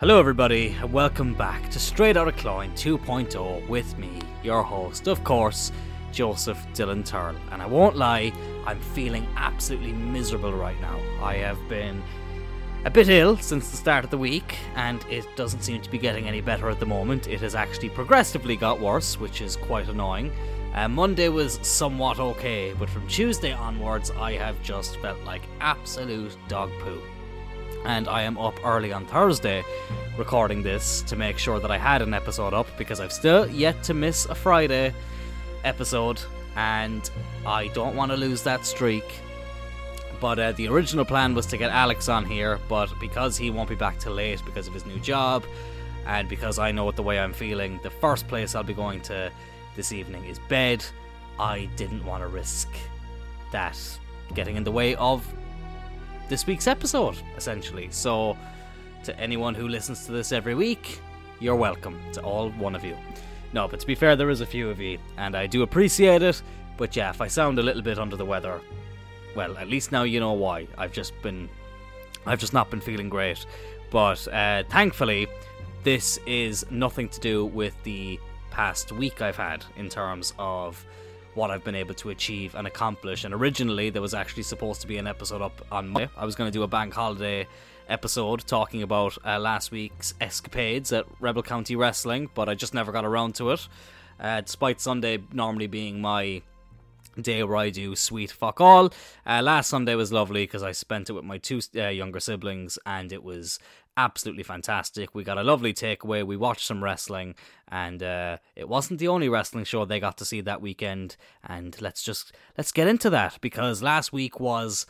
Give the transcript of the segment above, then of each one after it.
Hello, everybody, and welcome back to Straight Outta Cloyne 2.0 with me, your host, of course, Joseph Dylan Turl. And I won't lie, I'm feeling absolutely miserable right now. I have been a bit ill since the start of the week, and it doesn't seem to be getting any better at the moment. It has actually progressively got worse, which is quite annoying. Uh, Monday was somewhat okay, but from Tuesday onwards, I have just felt like absolute dog poo and I am up early on Thursday recording this to make sure that I had an episode up because I've still yet to miss a Friday episode and I don't want to lose that streak. But uh, the original plan was to get Alex on here, but because he won't be back till late because of his new job, and because I know what the way I'm feeling, the first place I'll be going to this evening is bed. I didn't want to risk that getting in the way of this week's episode, essentially. So, to anyone who listens to this every week, you're welcome to all one of you. No, but to be fair, there is a few of you, and I do appreciate it. But yeah, if I sound a little bit under the weather, well, at least now you know why. I've just been, I've just not been feeling great. But uh, thankfully, this is nothing to do with the past week I've had in terms of what I've been able to achieve and accomplish. And originally, there was actually supposed to be an episode up on Monday. I was going to do a bank holiday episode talking about uh, last week's escapades at Rebel County Wrestling, but I just never got around to it. Uh, despite Sunday normally being my day where I do sweet fuck all. Uh, last Sunday was lovely because I spent it with my two uh, younger siblings and it was absolutely fantastic. We got a lovely takeaway. We watched some wrestling, and uh, it wasn't the only wrestling show they got to see that weekend. And let's just let's get into that because last week was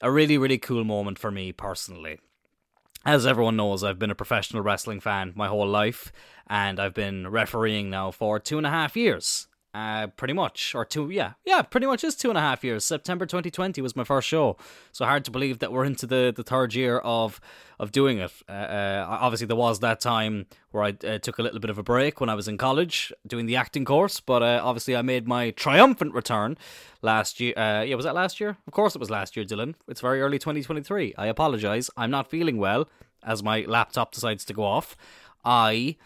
a really really cool moment for me personally. As everyone knows, I've been a professional wrestling fan my whole life, and I've been refereeing now for two and a half years. Uh, pretty much, or two, yeah, yeah, pretty much is two and a half years. September 2020 was my first show, so hard to believe that we're into the, the third year of of doing it. Uh, uh, obviously, there was that time where I uh, took a little bit of a break when I was in college doing the acting course, but uh, obviously, I made my triumphant return last year. Uh, yeah, was that last year? Of course, it was last year, Dylan. It's very early 2023. I apologize. I'm not feeling well as my laptop decides to go off. I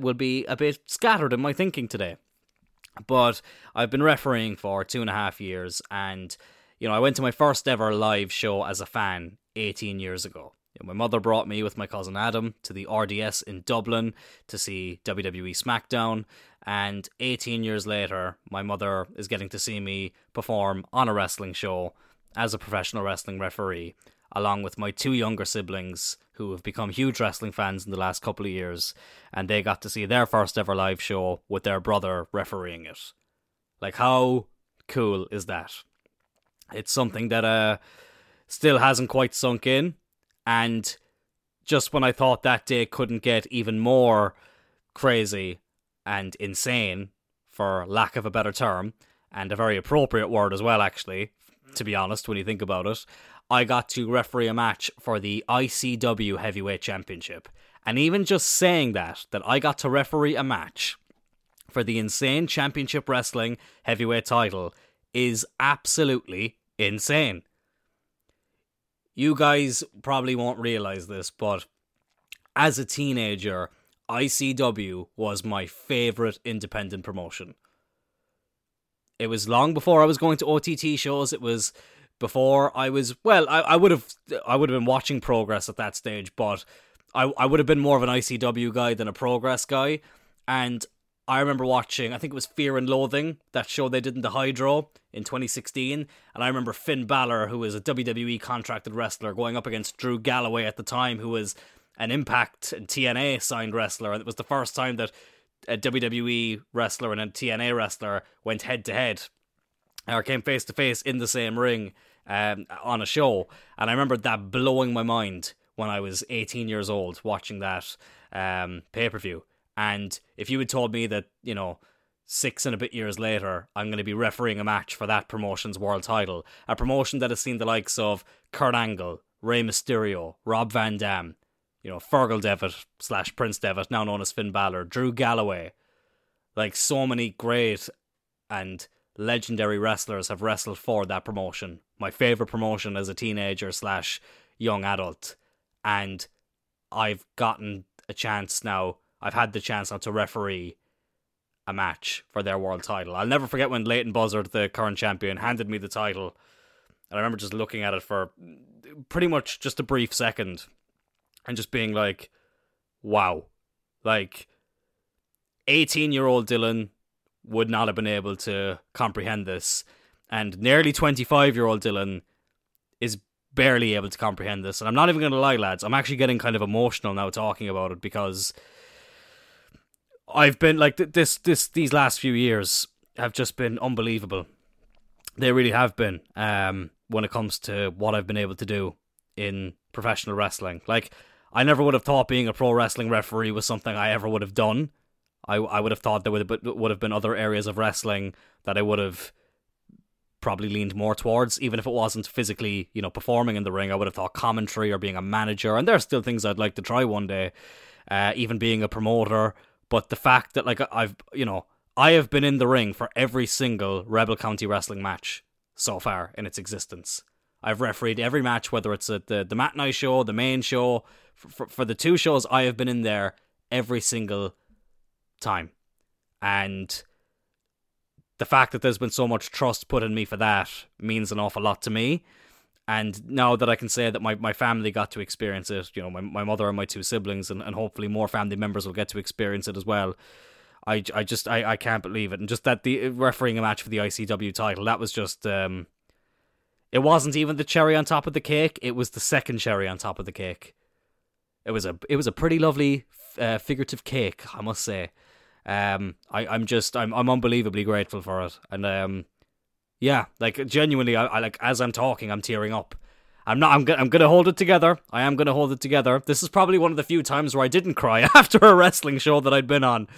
will be a bit scattered in my thinking today. But I've been refereeing for two and a half years, and you know, I went to my first ever live show as a fan 18 years ago. My mother brought me with my cousin Adam to the RDS in Dublin to see WWE SmackDown, and 18 years later, my mother is getting to see me perform on a wrestling show as a professional wrestling referee, along with my two younger siblings who have become huge wrestling fans in the last couple of years, and they got to see their first ever live show with their brother refereeing it. Like, how cool is that? It's something that uh, still hasn't quite sunk in, and just when I thought that day couldn't get even more crazy and insane, for lack of a better term, and a very appropriate word as well, actually, to be honest, when you think about it, I got to referee a match for the ICW Heavyweight Championship. And even just saying that, that I got to referee a match for the insane championship wrestling heavyweight title is absolutely insane. You guys probably won't realize this, but as a teenager, ICW was my favorite independent promotion. It was long before I was going to OTT shows. It was before. I was well, I, I would have I would have been watching Progress at that stage, but I I would have been more of an ICW guy than a Progress guy, and I remember watching I think it was Fear and Loathing that show they did in the Hydro in 2016, and I remember Finn Balor, who was a WWE contracted wrestler, going up against Drew Galloway at the time, who was an Impact and TNA signed wrestler, and it was the first time that a WWE wrestler and a TNA wrestler went head to head or came face to face in the same ring um, on a show. And I remember that blowing my mind when I was 18 years old watching that um, pay per view. And if you had told me that, you know, six and a bit years later, I'm going to be refereeing a match for that promotion's world title, a promotion that has seen the likes of Kurt Angle, Rey Mysterio, Rob Van Dam, you know, Fergal Devitt slash Prince Devitt, now known as Finn Balor, Drew Galloway, like so many great and legendary wrestlers have wrestled for that promotion. My favorite promotion as a teenager slash young adult, and I've gotten a chance now. I've had the chance now to referee a match for their world title. I'll never forget when Leyton Buzzard, the current champion, handed me the title. And I remember just looking at it for pretty much just a brief second and just being like, wow. Like, 18 year old Dylan would not have been able to comprehend this. And nearly 25 year old Dylan is barely able to comprehend this. And I'm not even going to lie, lads. I'm actually getting kind of emotional now talking about it because I've been like this. This these last few years have just been unbelievable. They really have been. Um, when it comes to what I've been able to do in professional wrestling, like I never would have thought being a pro wrestling referee was something I ever would have done. I I would have thought there would have would have been other areas of wrestling that I would have probably leaned more towards, even if it wasn't physically, you know, performing in the ring. I would have thought commentary or being a manager, and there are still things I'd like to try one day, uh, even being a promoter. But the fact that like I've, you know, I have been in the ring for every single Rebel County wrestling match so far in its existence. I've refereed every match, whether it's at the the matinee show, the main show. For, for, for the two shows, I have been in there every single time, and the fact that there's been so much trust put in me for that means an awful lot to me. And now that I can say that my, my family got to experience it, you know, my, my mother and my two siblings, and, and hopefully more family members will get to experience it as well. I, I just I, I can't believe it, and just that the refereeing a match for the ICW title that was just um, it wasn't even the cherry on top of the cake; it was the second cherry on top of the cake. It was a it was a pretty lovely uh, figurative cake, I must say. Um, I, I'm just I'm I'm unbelievably grateful for it, and um, yeah, like genuinely, I, I like as I'm talking, I'm tearing up. I'm not. I'm. I'm gonna hold it together. I am gonna hold it together. This is probably one of the few times where I didn't cry after a wrestling show that I'd been on.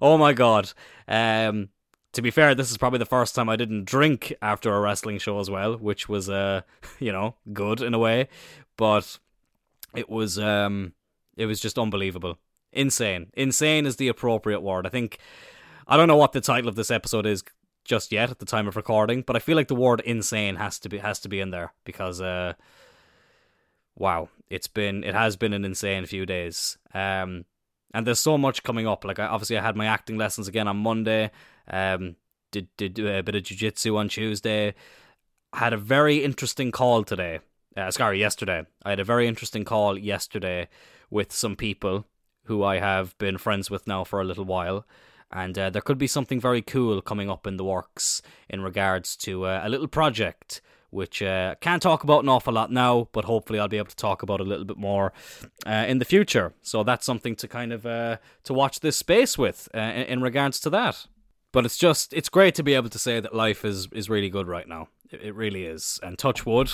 Oh my god. Um. To be fair, this is probably the first time I didn't drink after a wrestling show as well, which was uh, you know, good in a way, but it was um, it was just unbelievable insane. Insane is the appropriate word. I think I don't know what the title of this episode is just yet at the time of recording, but I feel like the word insane has to be has to be in there because uh wow, it's been it has been an insane few days. Um and there's so much coming up. Like I, obviously I had my acting lessons again on Monday. Um did did a bit of jiu-jitsu on Tuesday. I had a very interesting call today. Uh, sorry, yesterday. I had a very interesting call yesterday with some people who I have been friends with now for a little while. And uh, there could be something very cool coming up in the works in regards to uh, a little project, which uh, can't talk about an awful lot now, but hopefully I'll be able to talk about a little bit more uh, in the future. So that's something to kind of uh, to watch this space with uh, in, regards to that. But it's just it's great to be able to say that life is is really good right now. It, it really is, and touch wood,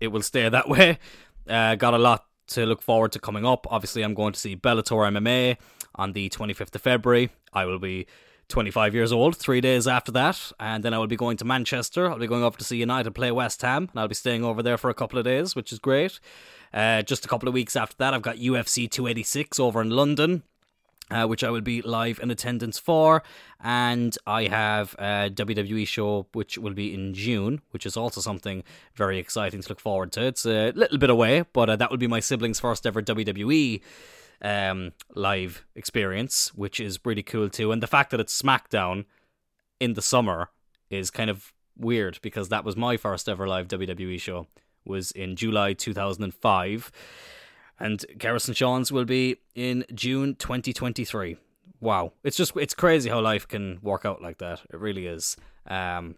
it will stay that way. got a lot to look forward to coming up. Obviously, I'm going to see Bellator MMA on the 25th of February. I will be 25 years old three days after that, and then I will be going to Manchester. I'll be going over to see United play West Ham, and I'll be staying over there for a couple of days, which is great. Uh, just a couple of weeks after that, I've got UFC 286 over in London uh, which I will be live in attendance for. And I have a WWE show which will be in June, which is also something very exciting to look forward to. It's a little bit away, but uh, that will be my siblings' first ever WWE um, live experience, which is really cool too. And the fact that it's SmackDown in the summer is kind of weird because that was my first ever live WWE show was in July 2005 and Garrison and Sean's will be in June 2023. Wow, it's just it's crazy how life can work out like that. It really is. Um,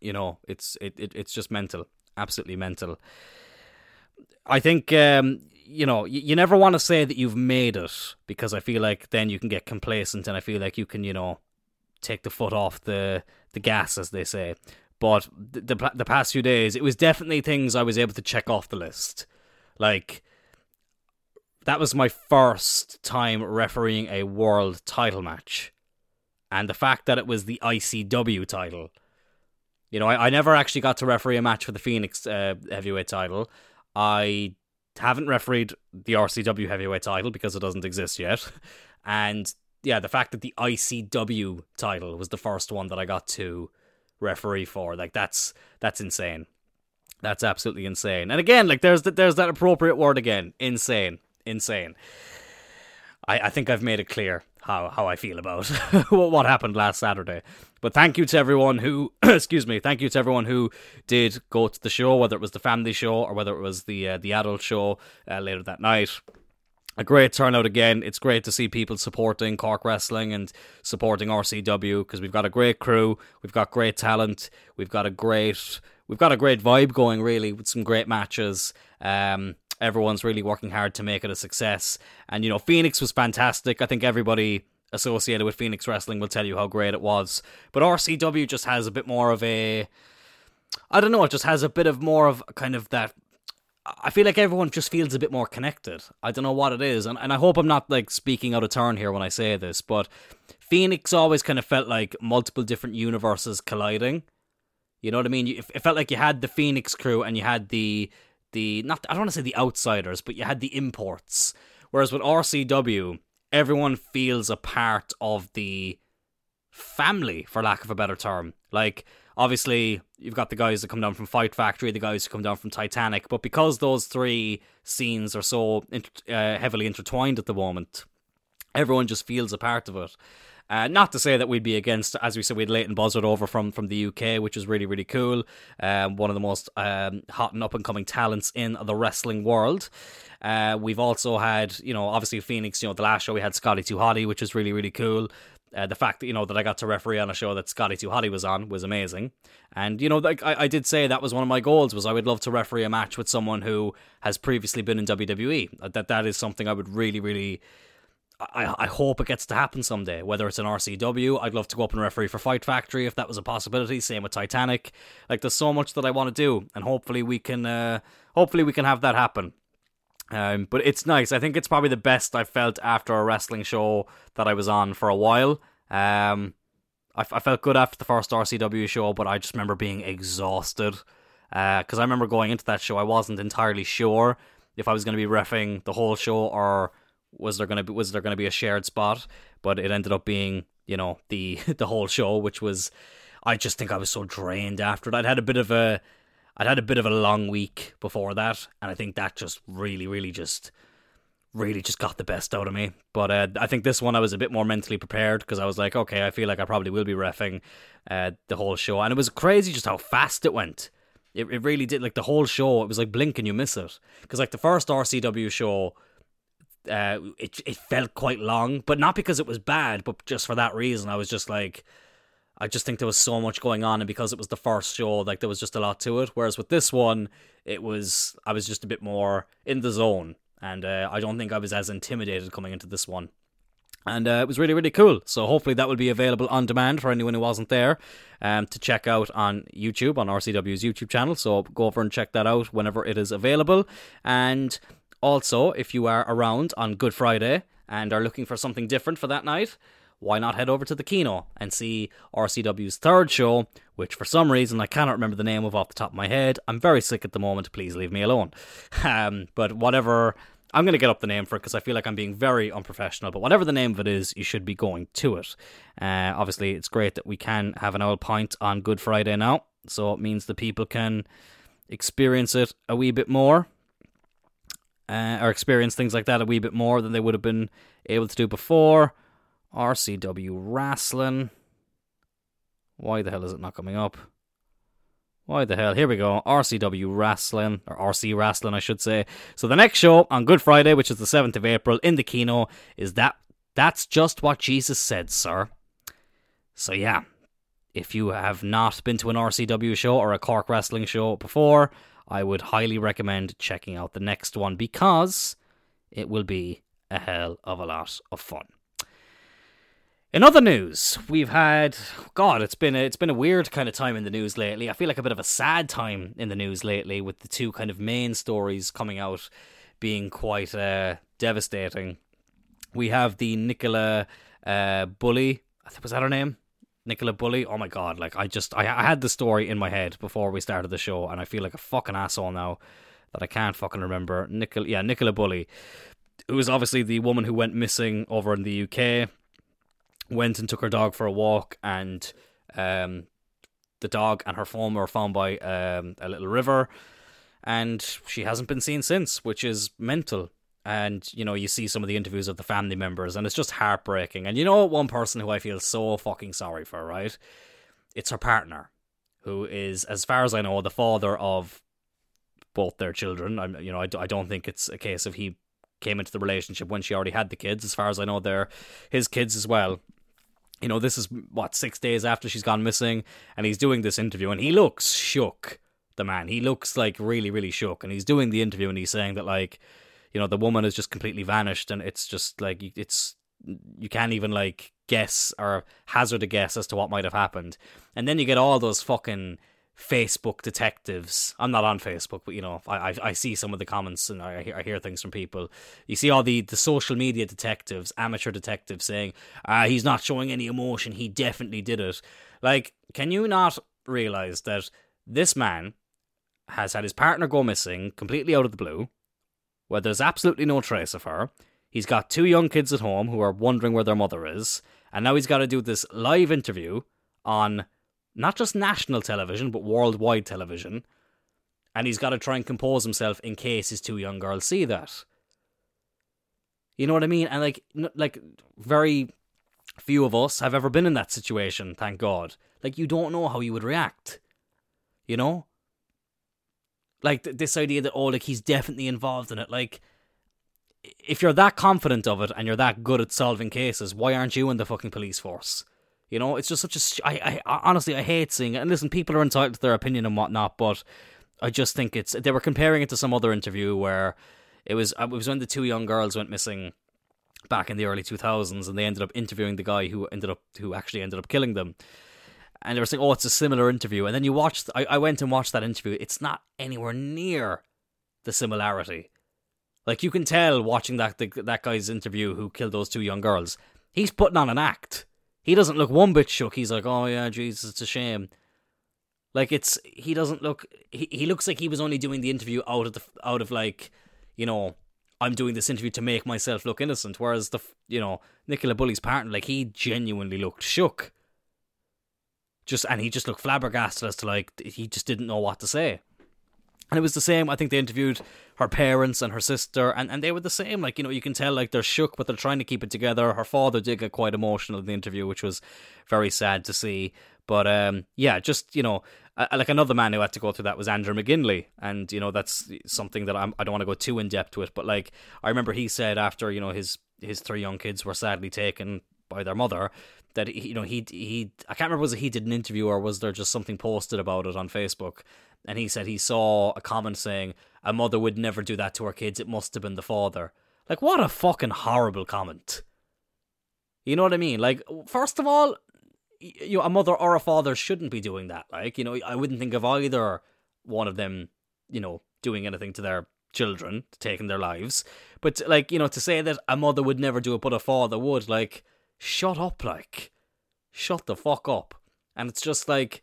you know, it's it, it it's just mental, absolutely mental. I think um, you know you, you never want to say that you've made it because I feel like then you can get complacent and I feel like you can you know take the foot off the the gas as they say. But the the, the past few days, it was definitely things I was able to check off the list, like that was my first time refereeing a world title match. And the fact that it was the ICW title. You know, I, I never actually got to referee a match for the Phoenix uh, heavyweight title. I haven't refereed the RCW heavyweight title because it doesn't exist yet. And yeah, the fact that the ICW title was the first one that I got to referee for, like that's that's insane. That's absolutely insane. And again, like there's the, there's that appropriate word again, insane insane. I, I think I've made it clear how, how I feel about what happened last Saturday. But thank you to everyone who, excuse me, thank you to everyone who did go to the show, whether it was the family show or whether it was the uh, the adult show uh, later that night a great turnout again. It's great to see people supporting Cork Wrestling and supporting RCW because we've got a great crew, we've got great talent, we've got a great we've got a great vibe going really with some great matches. Um, everyone's really working hard to make it a success, and you know Phoenix was fantastic. I think everybody associated with Phoenix Wrestling will tell you how great it was, but RCW just has a bit more of a I don't know, it just has a bit of more of kind of that I feel like everyone just feels a bit more connected. I don't know what it is, and, and I hope I'm not like speaking out of turn here when I say this, but Phoenix always kind of felt like multiple different universes colliding. You know what I mean? It felt like you had the Phoenix crew and you had the the not I don't want to say the outsiders, but you had the imports. Whereas with RCW, everyone feels a part of the family, for lack of a better term. Like obviously you've got the guys that come down from Fight Factory, the guys who come down from Titanic, but because those three scenes are so uh, heavily intertwined at the moment, everyone just feels a part of it. Uh, not to say that we'd be against, as we said, we had Leyton Buzzard over from, from the UK, which is really, really cool. Um, one of the most um, hot and up and coming talents in the wrestling world. Uh, we've also had, you know, obviously Phoenix, you know, the last show we had Scotty 2 Hotty, which is really, really cool. Uh, the fact that you know that I got to referee on a show that Scotty 2 Hotty was on was amazing, and you know like I, I did say that was one of my goals was I would love to referee a match with someone who has previously been in WWE. That that is something I would really really. I, I hope it gets to happen someday. Whether it's an RCW, I'd love to go up and referee for Fight Factory if that was a possibility. Same with Titanic. Like there's so much that I want to do, and hopefully we can. Uh, hopefully we can have that happen. Um, but it's nice. I think it's probably the best I've felt after a wrestling show that I was on for a while. Um, I, I felt good after the first RCW show, but I just remember being exhausted. Because uh, I remember going into that show, I wasn't entirely sure if I was going to be refing the whole show or was there to be was there to be a shared spot. But it ended up being you know the the whole show, which was I just think I was so drained after it. I'd had a bit of a I'd had a bit of a long week before that, and I think that just really, really just really just got the best out of me. But uh, I think this one I was a bit more mentally prepared because I was like, okay, I feel like I probably will be refing uh, the whole show, and it was crazy just how fast it went. It, it really did. Like the whole show, it was like blink and you miss it. Because like the first RCW show, uh, it it felt quite long, but not because it was bad, but just for that reason. I was just like, I just think there was so much going on, and because it was the first show, like there was just a lot to it. Whereas with this one, it was I was just a bit more in the zone, and uh, I don't think I was as intimidated coming into this one. And uh, it was really, really cool. So hopefully that will be available on demand for anyone who wasn't there um, to check out on YouTube, on RCW's YouTube channel. So go over and check that out whenever it is available. And also, if you are around on Good Friday and are looking for something different for that night, why not head over to the Kino and see RCW's third show, which for some reason I cannot remember the name of off the top of my head. I'm very sick at the moment, please leave me alone. Um, but whatever, I'm going to get up the name for it because I feel like I'm being very unprofessional, but whatever the name of it is, you should be going to it. Uh, obviously, it's great that we can have an old pint on Good Friday now, so it means the people can experience it a wee bit more. Uh, or experience things like that a wee bit more than they would have been able to do before. RCW Wrestling. Why the hell is it not coming up? Why the hell? Here we go. RCW Wrestling, or RC Wrestling, I should say. So the next show on Good Friday, which is the 7th of April in the Kino, is that. That's just what Jesus said, sir. So yeah, if you have not been to an RCW show or a Cork Wrestling show before, I would highly recommend checking out the next one because it will be a hell of a lot of fun. In other news, we've had God. It's been a, it's been a weird kind of time in the news lately. I feel like a bit of a sad time in the news lately, with the two kind of main stories coming out being quite uh, devastating. We have the Nicola uh, Bulley. I think was that her name, Nicola Bulley, Oh my God! Like I just I, I had the story in my head before we started the show, and I feel like a fucking asshole now that I can't fucking remember. Nicola, yeah, Nicola Bulley, who was obviously the woman who went missing over in the UK went and took her dog for a walk, and um, the dog and her phone were found by um, a little river, and she hasn't been seen since, which is mental. And you know you see some of the interviews of the family members, and it's just heartbreaking. And you know one person who I feel so fucking sorry for, right? It's her partner, who is, as far as I know, the father of both their children. I'm, you know, I, I don't think it's a case of he came into the relationship when she already had the kids. As far as I know, they're his kids as well. You know, this is what six days after she's gone missing, and he's doing this interview, and he looks shook. The man, he looks like really, really shook, and he's doing the interview, and he's saying that like, you know, the woman has just completely vanished, and it's just like it's you can't even like guess or hazard a guess as to what might have happened, and then you get all those fucking Facebook detectives. I'm not on Facebook, but you know, I I, I see some of the comments and I hear, I hear things from people. You see all the, the social media detectives, amateur detectives saying, ah, he's not showing any emotion. He definitely did it. Like, can you not realize that this man has had his partner go missing completely out of the blue, where there's absolutely no trace of her? He's got two young kids at home who are wondering where their mother is, and now he's got to do this live interview on not just national television, but worldwide television. And he's got to try and compose himself in case his two young girls see that. You know what I mean? And like, like very few of us have ever been in that situation. Thank God. Like, you don't know how you would react. You know, like th- this idea that oh, like he's definitely involved in it. Like, if you're that confident of it and you're that good at solving cases, why aren't you in the fucking police force? You know, it's just such a. I, I honestly, I hate seeing it. And listen, people are entitled to their opinion and whatnot, but I just think it's. They were comparing it to some other interview where it was. Uh, it was when the two young girls went missing back in the early 2000s, and they ended up interviewing the guy who ended up who actually ended up killing them. And they were saying, "Oh, it's a similar interview." And then you watched. I, I went and watched that interview. It's not anywhere near the similarity. Like you can tell watching that the, that guy's interview who killed those two young girls. He's putting on an act he doesn't look one bit shook. He's like, oh yeah, Jesus, it's a shame. Like it's he doesn't look. He, he looks like he was only doing the interview out of the out of like, you know, I'm doing this interview to make myself look innocent. Whereas the you know Nicola Bulley's partner, like he genuinely looked shook. Just and he just looked flabbergasted as to like he just didn't know what to say. And it was the same. I think they interviewed her parents and her sister, and, and they were the same. Like, you know, you can tell, like, they're shook, but they're trying to keep it together. Her father did get quite emotional in the interview, which was very sad to see. But, um, yeah, just, you know, like another man who had to go through that was Andrew McGinley. And, you know, that's something that I'm, I don't want to go too in depth with, but, like, I remember he said after, you know, his, his three young kids were sadly taken by their mother that you know he he I can't remember was it he did an interview or was there just something posted about it on Facebook and he said he saw a comment saying a mother would never do that to her kids. It must have been the father. Like what a fucking horrible comment. You know what I mean? Like first of all, you know, a mother or a father shouldn't be doing that. Like you know, I wouldn't think of either one of them, you know, doing anything to their children, taking their lives. But like you know, to say that a mother would never do it, but a father would, like, shut up, like, shut the fuck up. And it's just like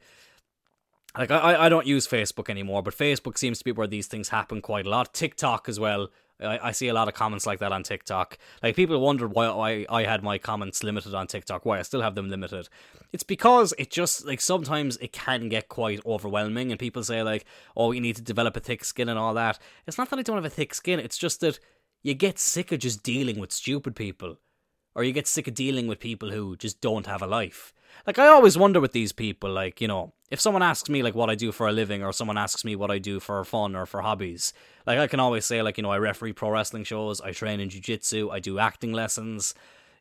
like I, I don't use Facebook anymore, but Facebook seems to be where these things happen quite a lot. TikTok as well. I, I see a lot of comments like that on TikTok. Like people wondered why I, I had my comments limited on TikTok, why I still have them limited. It's because it just like sometimes it can get quite overwhelming and people say like, Oh, you need to develop a thick skin and all that. It's not that I don't have a thick skin, it's just that you get sick of just dealing with stupid people. Or you get sick of dealing with people who just don't have a life. Like I always wonder with these people, like, you know, if someone asks me like what I do for a living or someone asks me what I do for fun or for hobbies, like I can always say like, you know, I referee pro wrestling shows, I train in jiu-jitsu, I do acting lessons,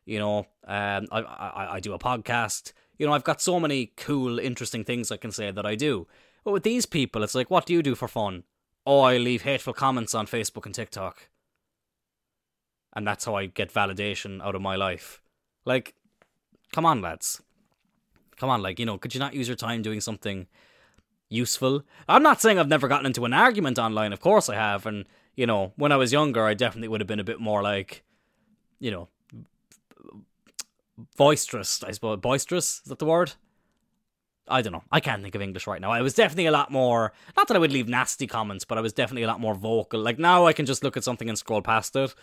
you know, um I, I I do a podcast. You know, I've got so many cool, interesting things I can say that I do. But with these people, it's like, what do you do for fun? Oh, I leave hateful comments on Facebook and TikTok. And that's how I get validation out of my life. Like, come on, lads. Come on, like, you know, could you not use your time doing something useful? I'm not saying I've never gotten into an argument online, of course I have. And, you know, when I was younger, I definitely would have been a bit more like, you know, boisterous, I suppose. Boisterous? Is that the word? I don't know. I can't think of English right now. I was definitely a lot more. Not that I would leave nasty comments, but I was definitely a lot more vocal. Like now, I can just look at something and scroll past it.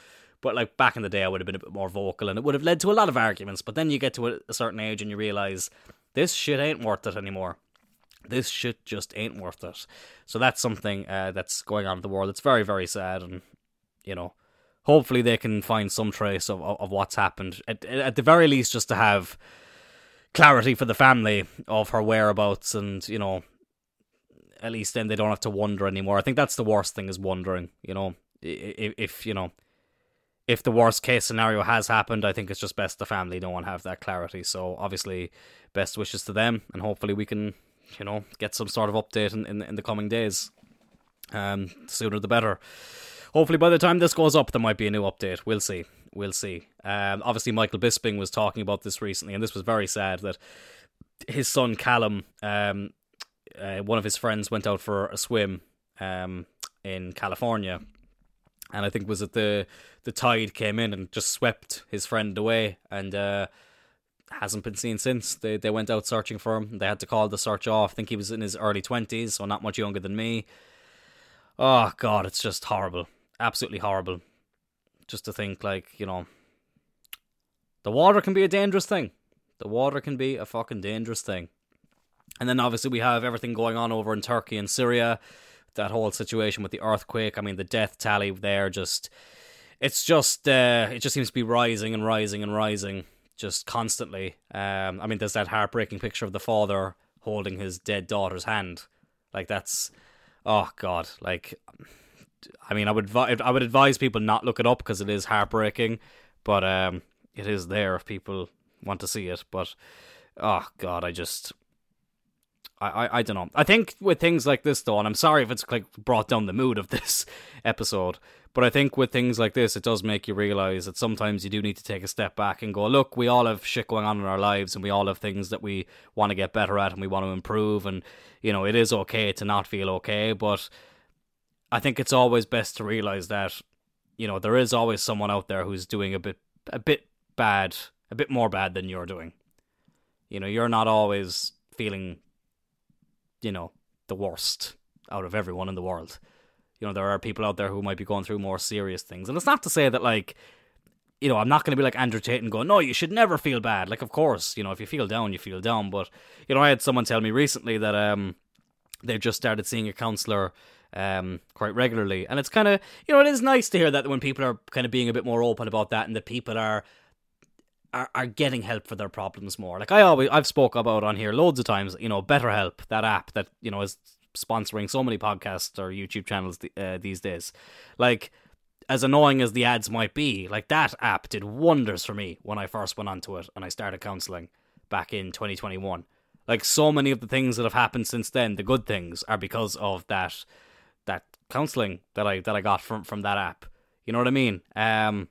But like back in the day, I would have been a bit more vocal, and it would have led to a lot of arguments. But then you get to a, a certain age, and you realize this shit ain't worth it anymore. This shit just ain't worth it. So that's something uh, that's going on in the world. It's very, very sad, and you know, hopefully they can find some trace of, of, of what's happened. At, at the very least, just to have clarity for the family of her whereabouts and, you know, at least then they don't have to wonder anymore. I think that's the worst thing is wondering, you know, if, if you know, if the worst case scenario has happened, I think it's just best the family don't have that clarity. So obviously, best wishes to them, and hopefully we can, you know, get some sort of update in in, in the coming days. Um, sooner the better. Hopefully, by the time this goes up, there might be a new update. We'll see. We'll see. Um, obviously, Michael Bisping was talking about this recently, and this was very sad that his son Callum, um, uh, one of his friends, went out for a swim um, in California and I think was it the the tide came in and just swept his friend away, and uh, hasn't been seen since. They they went out searching for him. They had to call the search off. I think he was in his early twenties, so not much younger than me. Oh God, it's just horrible, absolutely horrible. Just to think, like you know, the water can be a dangerous thing. The water can be a fucking dangerous thing. And then obviously we have everything going on over in Turkey and Syria that whole situation with the earthquake. I mean, the death tally there just it's just uh, it just seems to be rising and rising and rising just constantly. Um, I mean, there's that heartbreaking picture of the father holding his dead daughter's hand. Like that's oh god. Like I mean, I would I would advise people not look it up because it is heartbreaking, but um, it is there if people want to see it. But oh god, I just I, I, I don't know. I think with things like this, though, and I'm sorry if it's like brought down the mood of this episode, but I think with things like this, it does make you realize that sometimes you do need to take a step back and go, look, we all have shit going on in our lives, and we all have things that we want to get better at and we want to improve, and you know, it is okay to not feel okay, but I think it's always best to realize that you know there is always someone out there who's doing a bit a bit bad, a bit more bad than you're doing. You know, you're not always feeling you know, the worst out of everyone in the world. You know, there are people out there who might be going through more serious things. And it's not to say that, like, you know, I'm not going to be like Andrew Tate and go, no, you should never feel bad. Like, of course, you know, if you feel down, you feel down. But, you know, I had someone tell me recently that um, they've just started seeing a counselor um, quite regularly. And it's kind of, you know, it is nice to hear that when people are kind of being a bit more open about that and that people are are, are getting help for their problems more. Like I always I've spoke about on here loads of times, you know, BetterHelp, that app that, you know, is sponsoring so many podcasts or YouTube channels uh, these days. Like as annoying as the ads might be, like that app did wonders for me when I first went onto it and I started counseling back in 2021. Like so many of the things that have happened since then, the good things are because of that that counseling that I that I got from from that app. You know what I mean? Um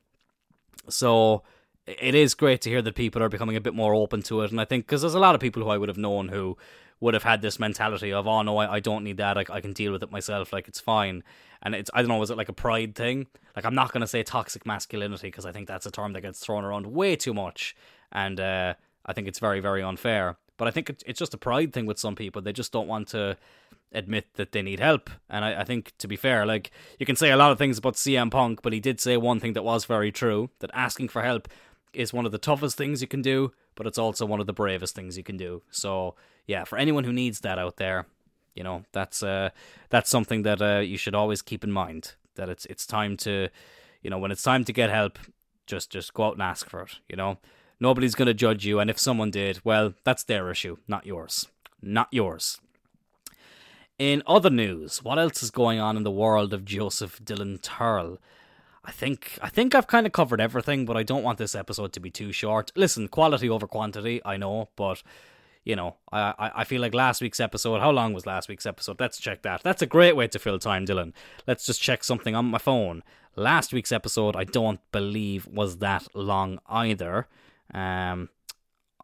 so it is great to hear that people are becoming a bit more open to it. And I think because there's a lot of people who I would have known who would have had this mentality of, oh no, I, I don't need that. I, I can deal with it myself. Like it's fine. And it's I don't know, is it like a pride thing? Like I'm not gonna say toxic masculinity because I think that's a term that gets thrown around way too much, and uh, I think it's very very unfair. But I think it, it's just a pride thing with some people. They just don't want to admit that they need help. And I, I, think, to be fair, like, you can say a lot of things about CM Punk, but he did say one thing that was very true that asking for help is one of the toughest things you can do, but it's also one of the bravest things you can do. So yeah, for anyone who needs that out there, you know that's uh, that's something that uh, you should always keep in mind. That it's it's time to, you know, when it's time to get help, just just go out and ask for it. You know, nobody's gonna judge you, and if someone did, well, that's their issue, not yours, not yours. In other news, what else is going on in the world of Joseph Dylan Turl? I think I think I've kind of covered everything, but I don't want this episode to be too short. Listen, quality over quantity, I know, but you know, I, I feel like last week's episode. How long was last week's episode? Let's check that. That's a great way to fill time, Dylan. Let's just check something on my phone. Last week's episode, I don't believe was that long either. Um,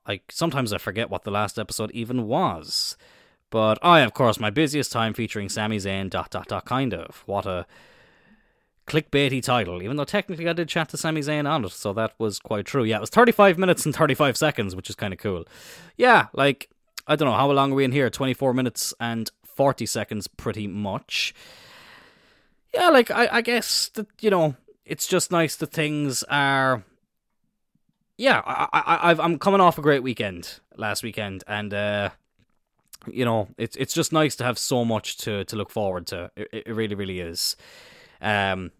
I sometimes I forget what the last episode even was. But I, of course, my busiest time featuring Sami Zayn. Dot dot dot. Kind of what a clickbaity title, even though technically I did chat to Sami Zayn on it, so that was quite true. Yeah, it was 35 minutes and 35 seconds, which is kind of cool. Yeah, like, I don't know, how long are we in here? 24 minutes and 40 seconds, pretty much. Yeah, like, I, I guess that, you know, it's just nice that things are. Yeah, I, I, I've, I'm coming off a great weekend last weekend, and, uh, you know, it's it's just nice to have so much to, to look forward to. It, it really, really is. Um,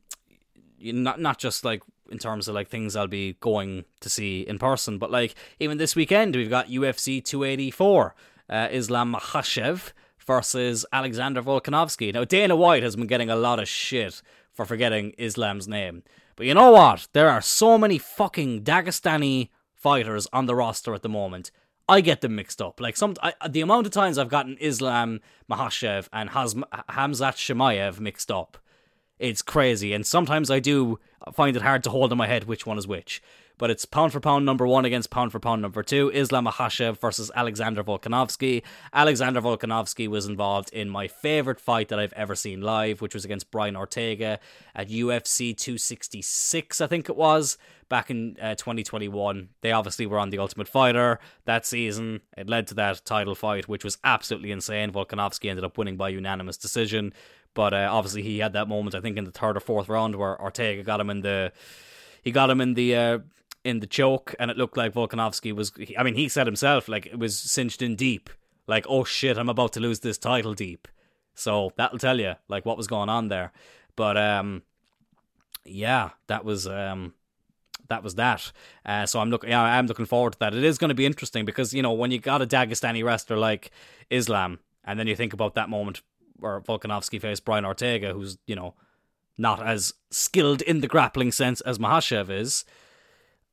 not not just like in terms of like things I'll be going to see in person, but like even this weekend we've got UFC 284, uh, Islam Makhachev versus Alexander Volkanovski. Now Dana White has been getting a lot of shit for forgetting Islam's name, but you know what? There are so many fucking Dagestani fighters on the roster at the moment. I get them mixed up. Like some, I, the amount of times I've gotten Islam Makhachev and Khamzat Chimaev mixed up it's crazy. And sometimes I do find it hard to hold in my head which one is which. But it's pound for pound number one against pound for pound number two. Islam Makhachev versus Alexander Volkanovski. Alexander Volkanovski was involved in my favorite fight that I've ever seen live, which was against Brian Ortega at UFC 266, I think it was, back in uh, 2021. They obviously were on The Ultimate Fighter that season. It led to that title fight, which was absolutely insane. Volkanovski ended up winning by unanimous decision. But uh, obviously, he had that moment. I think in the third or fourth round where Ortega got him in the he got him in the uh, in the choke, and it looked like Volkanovski was. I mean, he said himself like it was cinched in deep. Like, oh shit, I'm about to lose this title deep. So that'll tell you like what was going on there. But um, yeah, that was um, that was that. Uh, so I'm looking, yeah, I'm looking forward to that. It is going to be interesting because you know when you got a Dagestani wrestler like Islam, and then you think about that moment or Volkanovski faced Brian Ortega, who's you know not as skilled in the grappling sense as Makhachev is.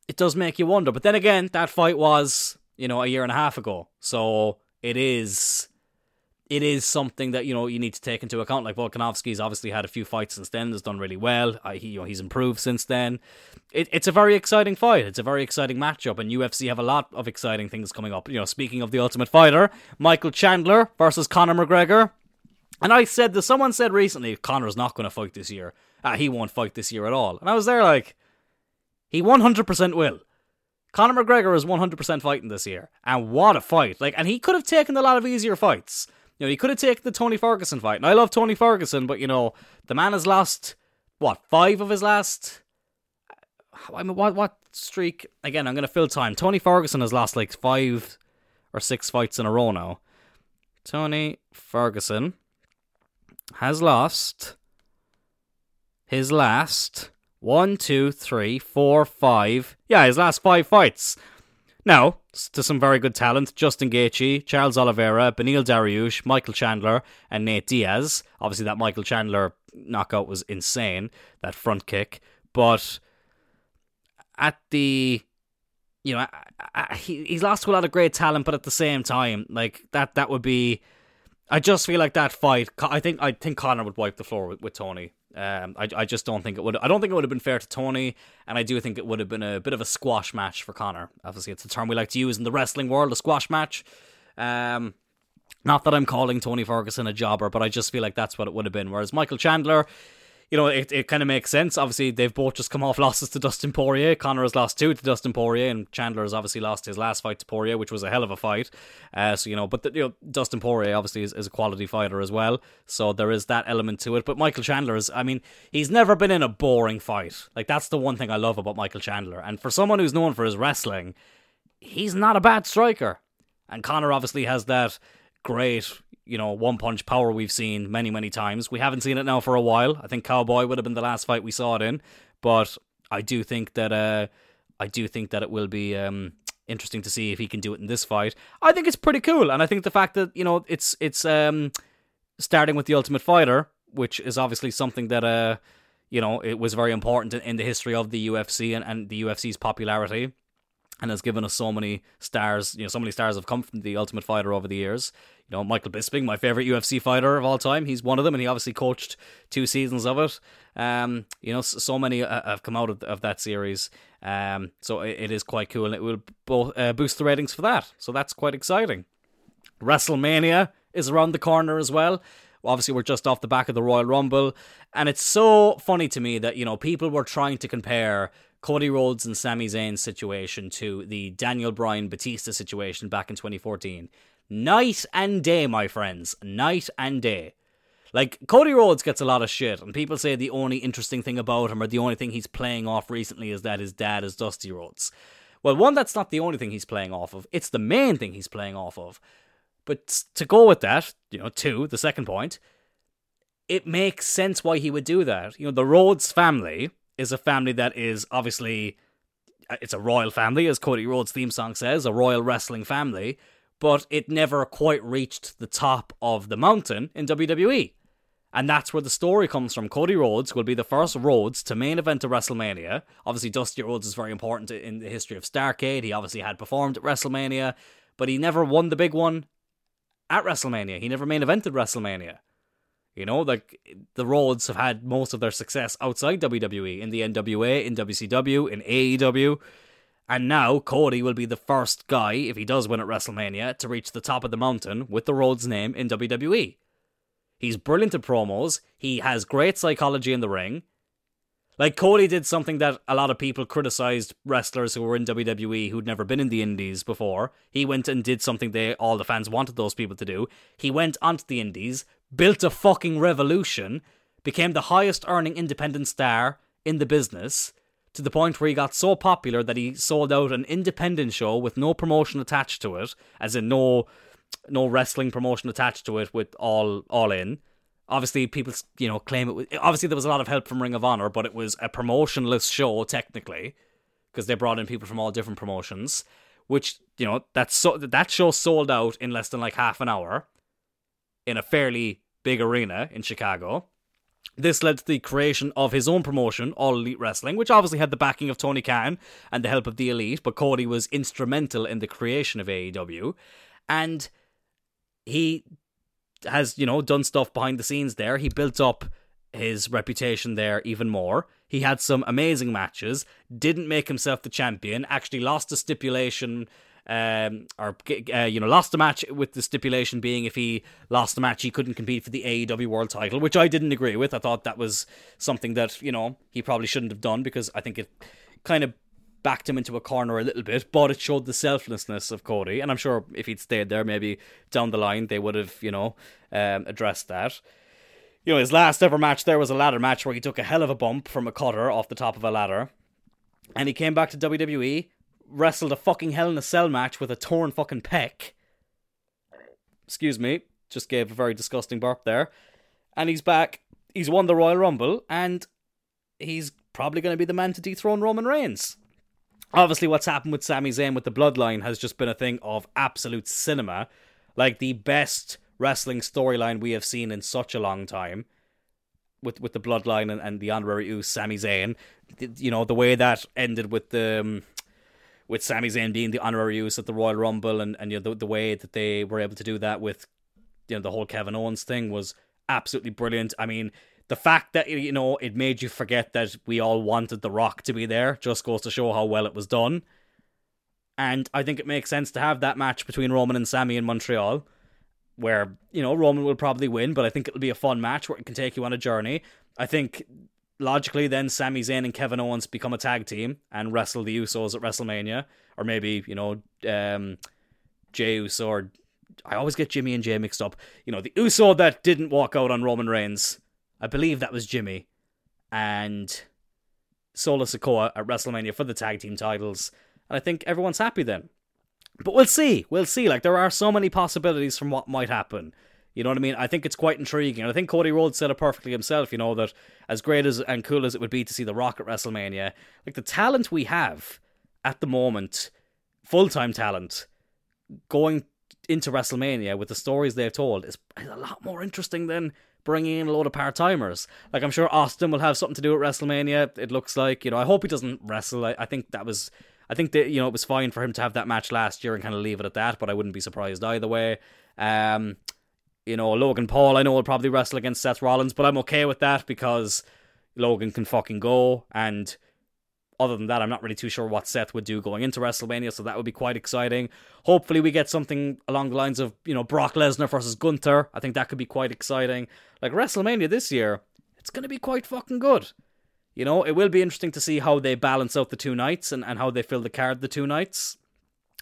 It does make you wonder, but then again, that fight was you know a year and a half ago, so it is it is something that you know you need to take into account. Like Volkanovski's obviously had a few fights since then, has done really well. Uh, he, you know, he's improved since then. It, it's a very exciting fight. It's a very exciting matchup, and UFC have a lot of exciting things coming up. You know, speaking of the Ultimate Fighter, Michael Chandler versus Conor McGregor. And I said that someone said recently Conor's not going to fight this year. Uh, he won't fight this year at all. And I was there like, he 100% will. Conor McGregor is 100% fighting this year. And what a fight. Like, and he could have taken a lot of easier fights. You know, he could have taken the Tony Ferguson fight. And I love Tony Ferguson, but you know, the man has lost, what, five of his last. I mean, what, what streak? Again, I'm going to fill time. Tony Ferguson has lost like five or six fights in a row now. Tony Ferguson has lost his last one, two, three, four, five. Yeah, his last five fights. Now, to some very good talent Justin Gaethje, Charles Oliveira, Beneil Dariush, Michael Chandler, and Nate Diaz. Obviously, that Michael Chandler knockout was insane, that front kick. But at the. You know, I, I, he, he's lost a lot of great talent, but at the same time, like that, that would be I just feel like that fight. I think I think Conor would wipe the floor with, with Tony. Um, I I just don't think it would. I don't think it would have been fair to Tony, and I do think it would have been a bit of a squash match for Conor. Obviously, it's a term we like to use in the wrestling world, a squash match. Um, not that I'm calling Tony Ferguson a jobber, but I just feel like that's what it would have been. Whereas Michael Chandler, you know, it, it kind of makes sense. Obviously, they've both just come off losses to Dustin Poirier. Conor has lost two to Dustin Poirier, and Chandler has obviously lost his last fight to Poirier, which was a hell of a fight. Uh, so you know, but the, you know, Dustin Poirier obviously is, is a quality fighter as well. So there is that element to it. But Michael Chandler is, I mean, he's never been in a boring fight. Like that's the one thing I love about Michael Chandler. And for someone who's known for his wrestling, he's not a bad striker. And Conor obviously has that great you know, one punch power we've seen many, many times. We haven't seen it now for a while. I think Cowboy would have been the last fight we saw it in, but I do think that uh, I do think that it will be um, interesting to see if he can do it in this fight. I think it's pretty cool, and I think the fact that you know it's it's um, starting with the Ultimate Fighter, which is obviously something that uh, you know it was very important in the history of the UFC and, and the UFC's popularity and has given us so many stars. You know, so many stars have come from the Ultimate Fighter over the years. Know, Michael Bisping, my favorite UFC fighter of all time, he's one of them, and he obviously coached two seasons of it. Um, you know, so many uh, have come out of, of that series. Um, so it, it is quite cool, and it will both uh, boost the ratings for that. So that's quite exciting. WrestleMania is around the corner as well. Obviously, we're just off the back of the Royal Rumble, and it's so funny to me that you know people were trying to compare Cody Rhodes and Sami Zayn's situation to the Daniel Bryan Batista situation back in 2014. Night and day, my friends. Night and day. Like, Cody Rhodes gets a lot of shit, and people say the only interesting thing about him or the only thing he's playing off recently is that his dad is Dusty Rhodes. Well, one, that's not the only thing he's playing off of, it's the main thing he's playing off of. But to go with that, you know, two, the second point, it makes sense why he would do that. You know, the Rhodes family is a family that is obviously uh, it's a royal family, as Cody Rhodes' theme song says, a royal wrestling family, but it never quite reached the top of the mountain in WWE. And that's where the story comes from. Cody Rhodes will be the first Rhodes to main event of WrestleMania. Obviously, Dusty Rhodes is very important in the history of Starcade. He obviously had performed at WrestleMania, but he never won the big one at WrestleMania. He never main evented WrestleMania. You know, like the Rhodes have had most of their success outside WWE, in the NWA, in WCW, in AEW. And now Cody will be the first guy, if he does win at WrestleMania, to reach the top of the mountain with the Rhodes name in WWE. He's brilliant at promos. He has great psychology in the ring. Like Cody did something that a lot of people criticized wrestlers who were in WWE who'd never been in the indies before. He went and did something they all the fans wanted those people to do. He went onto the indies, built a fucking revolution, became the highest earning independent star in the business, to the point where he got so popular that he sold out an independent show with no promotion attached to it, as in no no wrestling promotion attached to it with all all in. Obviously, people you know claim it. Was, obviously, there was a lot of help from Ring of Honor, but it was a promotionless show technically because they brought in people from all different promotions. Which you know that's so that show sold out in less than like half an hour in a fairly big arena in Chicago. This led to the creation of his own promotion, All Elite Wrestling, which obviously had the backing of Tony Khan and the help of the Elite, but Cody was instrumental in the creation of AEW. And he has, you know, done stuff behind the scenes there. He built up his reputation there even more. He had some amazing matches, didn't make himself the champion, actually lost a stipulation um, or uh, you know lost the match with the stipulation being if he lost the match he couldn't compete for the AEW World Title, which I didn't agree with. I thought that was something that you know he probably shouldn't have done because I think it kind of backed him into a corner a little bit, but it showed the selflessness of Cody. And I'm sure if he'd stayed there, maybe down the line they would have you know um, addressed that. You know, his last ever match there was a ladder match where he took a hell of a bump from a cutter off the top of a ladder. And he came back to WWE, wrestled a fucking Hell in a Cell match with a torn fucking pec. Excuse me, just gave a very disgusting burp there. And he's back. He's won the Royal Rumble, and he's probably going to be the man to dethrone Roman Reigns. Obviously, what's happened with Sami Zayn with the Bloodline has just been a thing of absolute cinema. Like the best wrestling storyline we have seen in such a long time with with the bloodline and, and the honorary Uce, Sami Zayn. You know the way that ended with the um, with Sami Zayn being the honorary Uce at the Royal Rumble, and and you know the, the way that they were able to do that with you know the whole Kevin Owens thing was absolutely brilliant. I mean. The fact that you know it made you forget that we all wanted The Rock to be there just goes to show how well it was done. And I think it makes sense to have that match between Roman and Sami in Montreal where you know Roman will probably win, but I think it'll be a fun match where it can take you on a journey. I think logically then Sami Zayn and Kevin Owens become a tag team and wrestle the Usos at WrestleMania, or maybe you know um, Jey Uso or I always get Jimmy and Jey mixed up. You know the Uso that didn't walk out on Roman Reigns, I believe that was Jimmy, and Solo Sikoa at WrestleMania for the tag team titles, and I think everyone's happy then. But we'll see. We'll see. Like there are so many possibilities from what might happen. You know what I mean? I think it's quite intriguing. And I think Cody Rhodes said it perfectly himself, you know, that as great as and cool as it would be to see The Rock at WrestleMania, like the talent we have at the moment, full time talent, going into WrestleMania with the stories they've told is, is a lot more interesting than bringing in a load of part timers. Like I'm sure Austin will have something to do at WrestleMania. It looks like you know. I hope he doesn't wrestle. I, I think that was I think that you know it was fine for him to have that match last year and kind of leave it at that, but I wouldn't be surprised either way. Um, you know, Logan Paul, I know will probably wrestle against Seth Rollins, but I'm okay with that because Logan can fucking go. And other than that, I'm not really too sure what Seth would do going into WrestleMania, so that would be quite exciting. Hopefully, we get something along the lines of, you know, Brock Lesnar versus Gunther. I think that could be quite exciting. Like WrestleMania this year, it's going to be quite fucking good. You know, it will be interesting to see how they balance out the two nights and, and how they fill the card the two nights.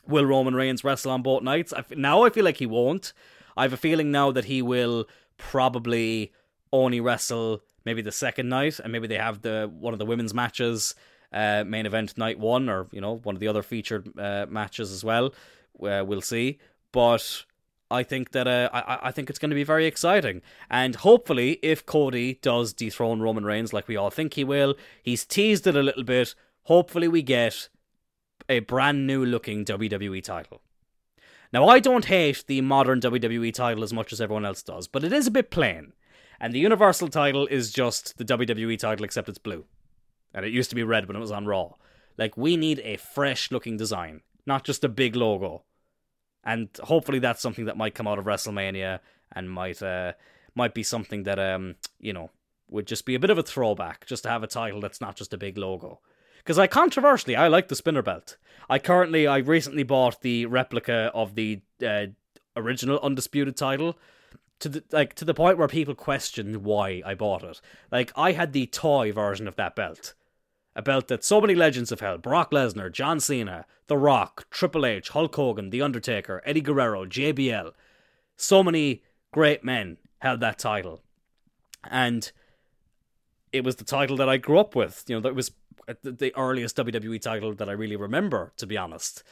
Will Roman Reigns wrestle on both nights? I, now I feel like he won't. I have a feeling now that he will probably only wrestle maybe the second night, and maybe they have the one of the women's matches, uh, main event night one, or you know one of the other featured uh, matches as well. Uh, we'll see, but I think that uh, I, I think it's going to be very exciting, and hopefully, if Cody does dethrone Roman Reigns like we all think he will, he's teased it a little bit. Hopefully, we get a brand new looking WWE title. Now, I don't hate the modern WWE title as much as everyone else does, but it is a bit plain. And the Universal title is just the WWE title, except it's blue. And it used to be red when it was on Raw. Like, we need a fresh looking design, not just a big logo. And hopefully that's something that might come out of WrestleMania and might uh, might be something that um you know would just be a bit of a throwback, just to have a title that's not just a big logo. Because I controversially, I like the spinner belt. I currently, I recently bought the replica of the uh, original undisputed title. To the like to the point where people questioned why I bought it. Like I had the toy version of that belt, a belt that so many legends have held: Brock Lesnar, John Cena, The Rock, Triple H, Hulk Hogan, The Undertaker, Eddie Guerrero, JBL. So many great men held that title, and it was the title that I grew up with. You know, that was the earliest WWE title that I really remember, to be honest.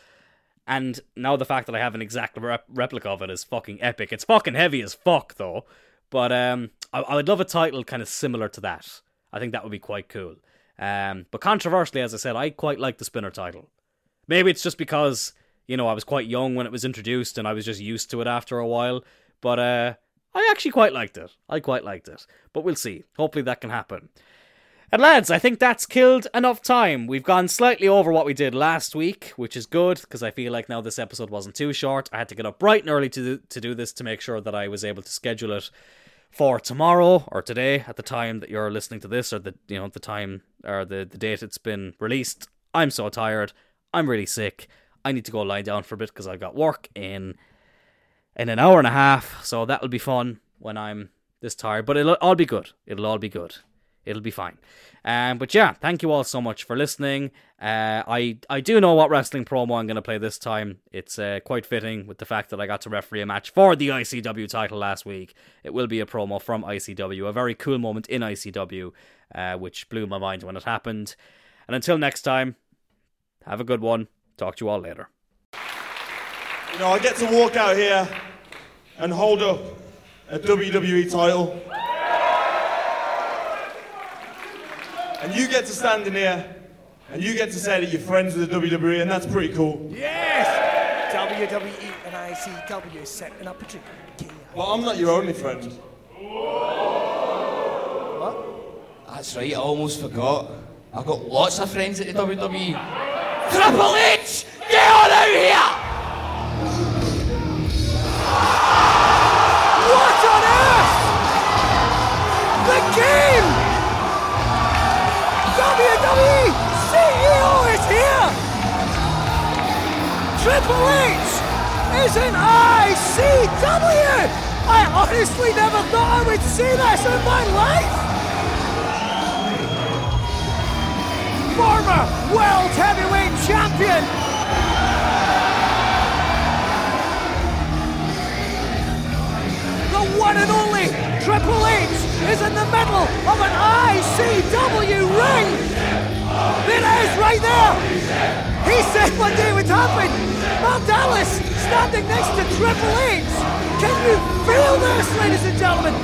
And now the fact that I have an exact rep- replica of it is fucking epic. It's fucking heavy as fuck, though. But um, I, I would love a title kind of similar to that. I think that would be quite cool. Um, but controversially, as I said, I quite like the spinner title. Maybe it's just because you know I was quite young when it was introduced, and I was just used to it after a while. But uh, I actually quite liked it. I quite liked it. But we'll see. Hopefully that can happen. And lads, I think that's killed enough time. We've gone slightly over what we did last week, which is good because I feel like now this episode wasn't too short. I had to get up bright and early to do, to do this to make sure that I was able to schedule it for tomorrow or today at the time that you're listening to this or the you know the time or the, the date it's been released. I'm so tired. I'm really sick. I need to go lie down for a bit because I've got work in in an hour and a half, so that'll be fun when I'm this tired. But it'll all be good. It'll all be good it'll be fine. Um, but yeah, thank you all so much for listening. Uh, I I do know what wrestling promo I'm going to play this time. It's uh, quite fitting with the fact that I got to referee a match for the ICW title last week. It will be a promo from ICW, a very cool moment in ICW, uh, which blew my mind when it happened. And until next time, have a good one. Talk to you all later. You know, I get to walk out here and hold up a WWE title. And you get to stand in here and you get to say that you're friends with the WWE, and that's pretty cool. Yes! WWE and ICW setting up a trick. But I'm not your only friend. What? That's right, I almost forgot. I've got lots of friends at the WWE. Triple H! Get on out here! Triple H is in ICW! I honestly never thought I would see this in my life! Former World Heavyweight Champion! The one and only Triple H is in the middle of an ICW ring. There It is right there. He said one day would happen. Mark Dallas standing next to Triple H. Can you feel this, ladies and gentlemen?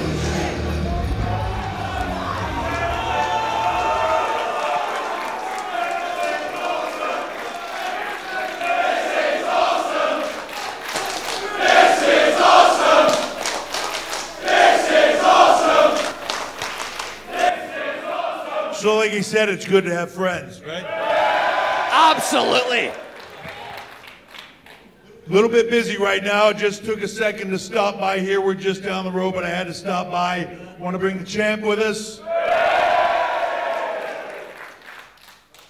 So, like he said, it's good to have friends, right? Absolutely! Little bit busy right now. Just took a second to stop by here. We're just down the road, but I had to stop by. Want to bring the champ with us?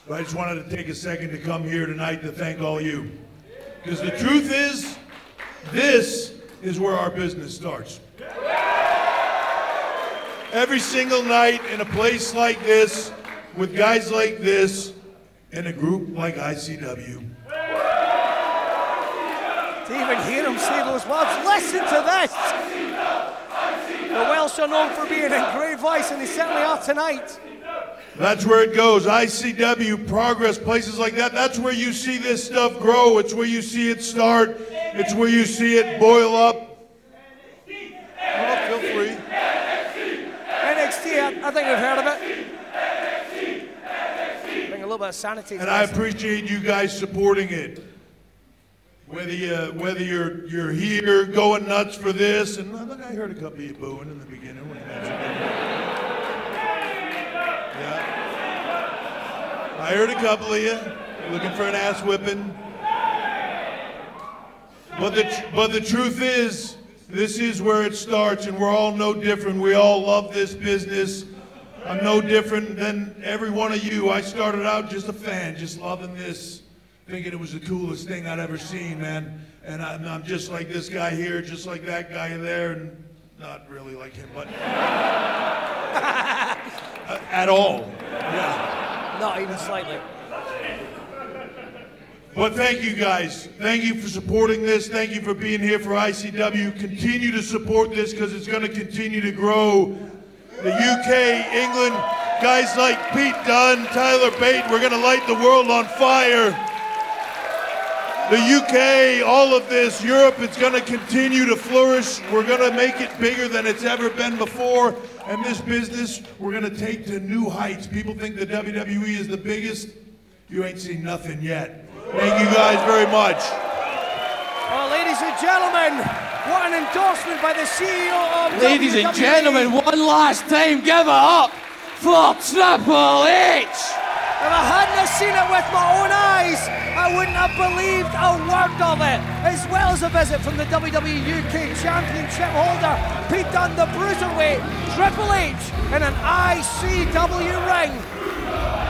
But I just wanted to take a second to come here tonight to thank all you. Because the truth is, this is where our business starts. Every single night in a place like this, with guys like this, and a group like ICW. To even hear him say those words, listen to this! The Welsh are known for being in great voice, and they certainly are tonight. That's where it goes. ICW, progress, places like that. That's where you see this stuff grow. It's where you see it start. It's where you see it boil up. Well, feel free. NXT, I think we've heard of it. Bring a little bit of sanity. And I appreciate you guys supporting it. Whether you whether you're you're here going nuts for this, and look, I heard a couple of you booing in the beginning. Yeah. I heard a couple of you looking for an ass whipping. But the but the truth is, this is where it starts, and we're all no different. We all love this business. I'm no different than every one of you. I started out just a fan, just loving this, thinking it was the coolest thing I'd ever seen, man. And I'm, I'm just like this guy here, just like that guy there, and not really like him, but at all. Yeah. Not even slightly. But thank you guys. Thank you for supporting this. Thank you for being here for ICW. Continue to support this because it's going to continue to grow. The UK, England, guys like Pete Dunne, Tyler Bate, we're going to light the world on fire. The UK, all of this, Europe, it's going to continue to flourish. We're going to make it bigger than it's ever been before. And this business, we're going to take to new heights. People think the WWE is the biggest. You ain't seen nothing yet. Thank you guys very much. Well, ladies and gentlemen, what an endorsement by the CEO of Ladies and gentlemen, one last time, give it up for Triple H! If I hadn't seen it with my own eyes, I wouldn't have believed a word of it. As well as a visit from the WWE UK Championship holder, Pete Dunne, the Bruiserweight, Triple H in an ICW ring.